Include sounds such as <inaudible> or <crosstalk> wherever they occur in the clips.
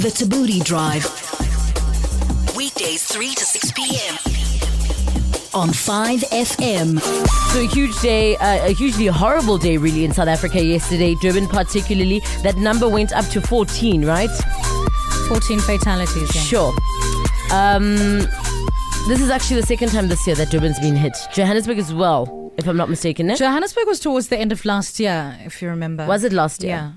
The Thabooty Drive. Weekdays 3 to 6 p.m. on 5FM. So a huge day, uh, a hugely horrible day, really, in South Africa yesterday. Durban, particularly, that number went up to 14, right? 14 fatalities. Yeah. Sure. Um, this is actually the second time this year that Durban's been hit. Johannesburg as well, if I'm not mistaken. Eh? Johannesburg was towards the end of last year, if you remember. Was it last year? Yeah.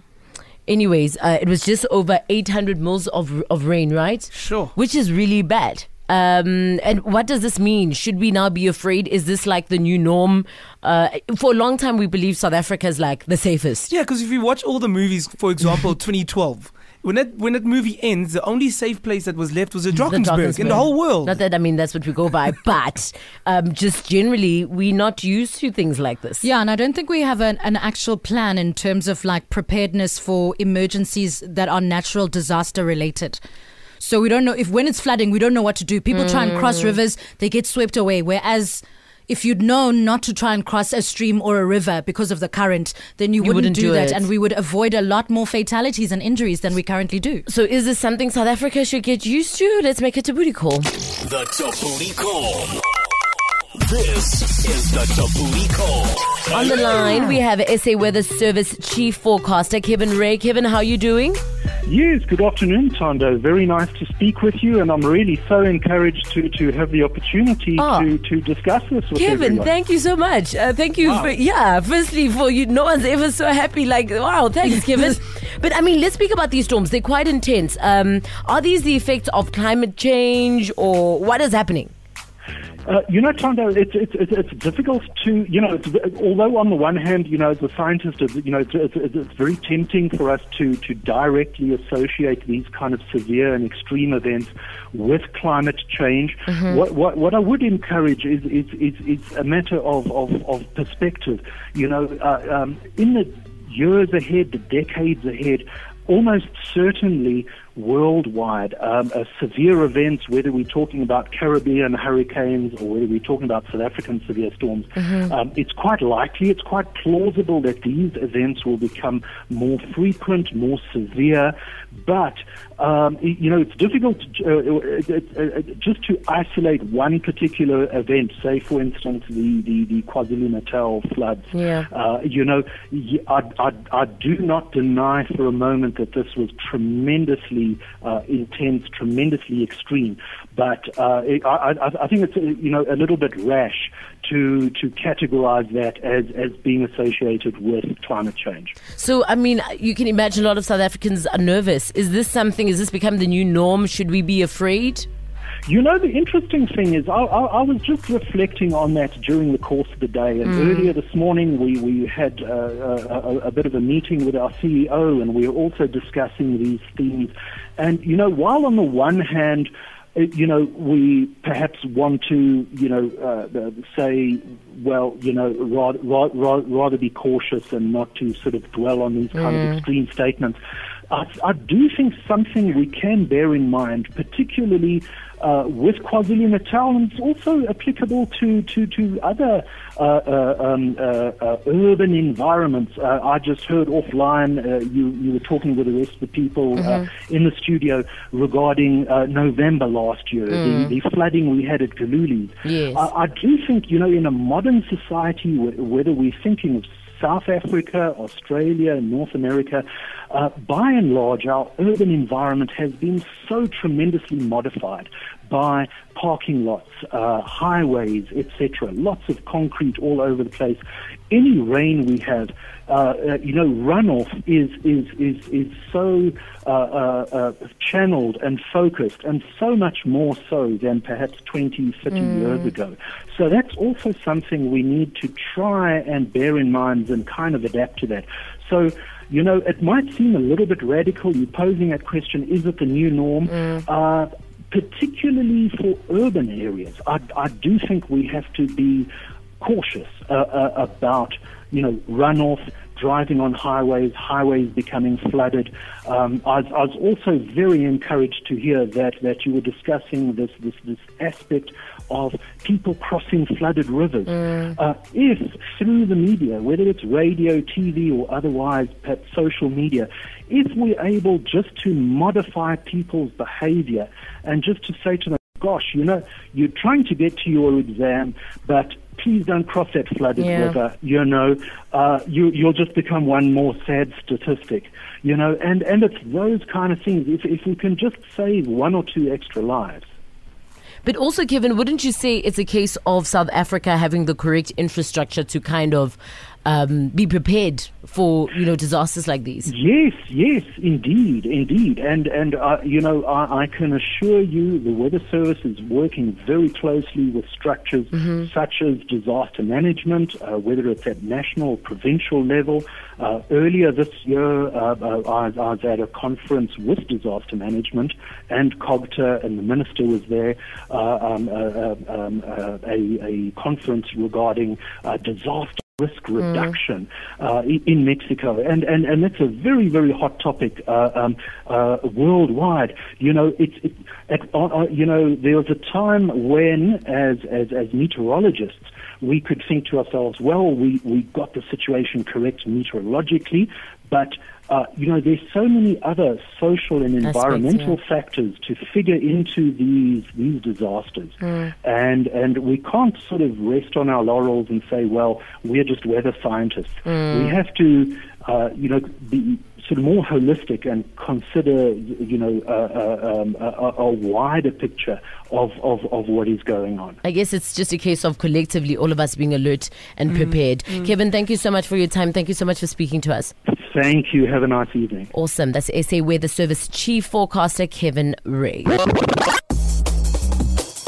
Anyways, uh, it was just over 800 mils of of rain, right? Sure. Which is really bad. Um, and what does this mean? Should we now be afraid? Is this like the new norm? Uh, for a long time, we believe South Africa is like the safest. Yeah, because if you watch all the movies, for example, <laughs> 2012, when that when that movie ends, the only safe place that was left was the Drakensberg in the whole world. Not that I mean that's what we go by, <laughs> but um, just generally we're not used to things like this. Yeah, and I don't think we have an, an actual plan in terms of like preparedness for emergencies that are natural disaster related. So we don't know if when it's flooding, we don't know what to do. People try and Mm. cross rivers, they get swept away. Whereas if you'd known not to try and cross a stream or a river because of the current, then you, wouldn't, wouldn't do, do that, it. and we would avoid a lot more fatalities and injuries than we currently do. So is this something South Africa should get used to? Let's make it a booty call. The Thabooty Call. This is the Thabooty Call. On the line, we have SA Weather Service Chief Forecaster Kevin Ray. Kevin, how are you doing? Yes, good afternoon, Thando. Very nice to speak with you, and I'm really so encouraged to, to have the opportunity Ah. to, to discuss this with you. Kevin, everyone. thank you so much. Uh, thank you for, yeah, firstly, for you. No one's ever so happy. Like, wow, thanks, <laughs> Kevin. but I mean, let's speak about these storms. They're quite intense. Um, are these the effects of climate change or what is happening? Uh, you know, Thando, it's, it's, it's, it's difficult to, you know, it's, although on the one hand, you know, as a scientist, you know, it's, it's, it's very tempting for us to, to directly associate these kind of severe and extreme events with climate change. What, what, what I would encourage is, is, is, is a matter of, of, of perspective. You know, uh, um, in the years ahead, the decades ahead, almost certainly worldwide, um, uh, severe events, whether we're talking about Caribbean hurricanes or whether we're talking about South African severe storms, um, it's quite likely, it's quite plausible that these events will become more frequent, more severe. But um, you know, it's difficult to, uh, uh, uh, uh, just to isolate one particular event. Say, for instance, the the, the KwaZulu Natal floods. Yeah. Uh, you know, I do not deny for a moment that this was tremendously uh, intense, tremendously extreme. But uh, it, I, I, think it's you know a little bit rash to to categorize that as as being associated with climate change. So, I mean, you can imagine a lot of South Africans are nervous. Is this something, is this become the new norm? Should we be afraid? You know, the interesting thing is, I, I, I was just reflecting on that during the course of the day. And earlier this morning, we, we had uh, a, a, a bit of a meeting with our CEO, and we were also discussing these themes. And, you know, while on the one hand, uh, you know, we perhaps want to, you know, uh, uh, say, well, you know, rather, rather, rather be cautious and not to sort of dwell on these kind of extreme statements. I, I do think something we can bear in mind, particularly uh, with KwaZulu Natal, and it's also applicable to to to other uh, uh, um, uh, uh, urban environments. Uh, I just heard offline uh, you you were talking with the rest of the people uh, in the studio regarding uh, November last year, the, the flooding we had at Galulis. Yes. I, I do think you know in a modern society, whether we're thinking of South Africa, Australia, North America, uh, by and large, our urban environment has been so tremendously modified by parking lots, uh, highways, etc. Lots of concrete all over the place. Any rain we have, uh, uh, you know, runoff is is is is so uh, uh, uh, channeled and focused, and so much more so than perhaps 20, 30 years ago. So that's also something we need to try and bear in mind and kind of adapt to that. So. You know, it might seem a little bit radical. You're posing that question: Is it the new norm? Uh, particularly for urban areas, I, I do think we have to be cautious uh, uh, about you know runoff, driving on highways, highways becoming flooded. Um, I, was, I, was, also very encouraged to hear that, that you were discussing this, this, this aspect of people crossing flooded rivers. Mm. Uh, if through the media, whether it's radio, TV, or otherwise, perhaps social media, if we're able just to modify people's behavior and just to say to them, gosh, you know, you're trying to get to your exam, but please don't cross that flooded yeah. river. You know, uh, you, you'll just become one more sad statistic. You know, and, and it's those kind of things. If, if we can just save one or two extra lives. But also, Kevin, wouldn't you say it's a case of South Africa having the correct infrastructure to kind of um, be prepared for you know disasters like these? Yes, yes, indeed, indeed, and and uh, you know I, I, can assure you the Weather Service is working very closely with structures mm-hmm. such as disaster management, uh, whether it's at national or provincial level. Uh, earlier this year, uh, uh, I, I, was at a conference with disaster management, and COGTA and the minister was there. Uh, um, um, a, a, conference regarding disaster risk mm. reduction mm. uh, in Mexico, and, and and that's a very very hot topic uh, um, uh, worldwide. You know, it's it, at, you know there was a time when, as as as meteorologists, we could think to ourselves, well, we we got the situation correct meteorologically, but uh, you know, there's so many other social and environmental Aspects, yeah. factors to figure into these these disasters, mm. and and we can't sort of rest on our laurels and say, well, we're just weather scientists. Mm. We have to, uh, you know, be sort of more holistic and consider, you know, uh, um, a, a, wider picture of, of, of what is going on. I guess it's just a case of collectively all of us being alert and mm. prepared. Mm. Kevin, thank you so much for your time. Thank you so much for speaking to us. Thank you. Have a nice evening. Awesome. That's SA Weather Service Chief Forecaster Kevin Ray.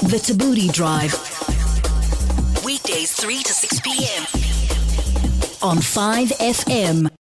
The Thabooty Drive. Weekdays 3 to 6 p.m. on 5FM.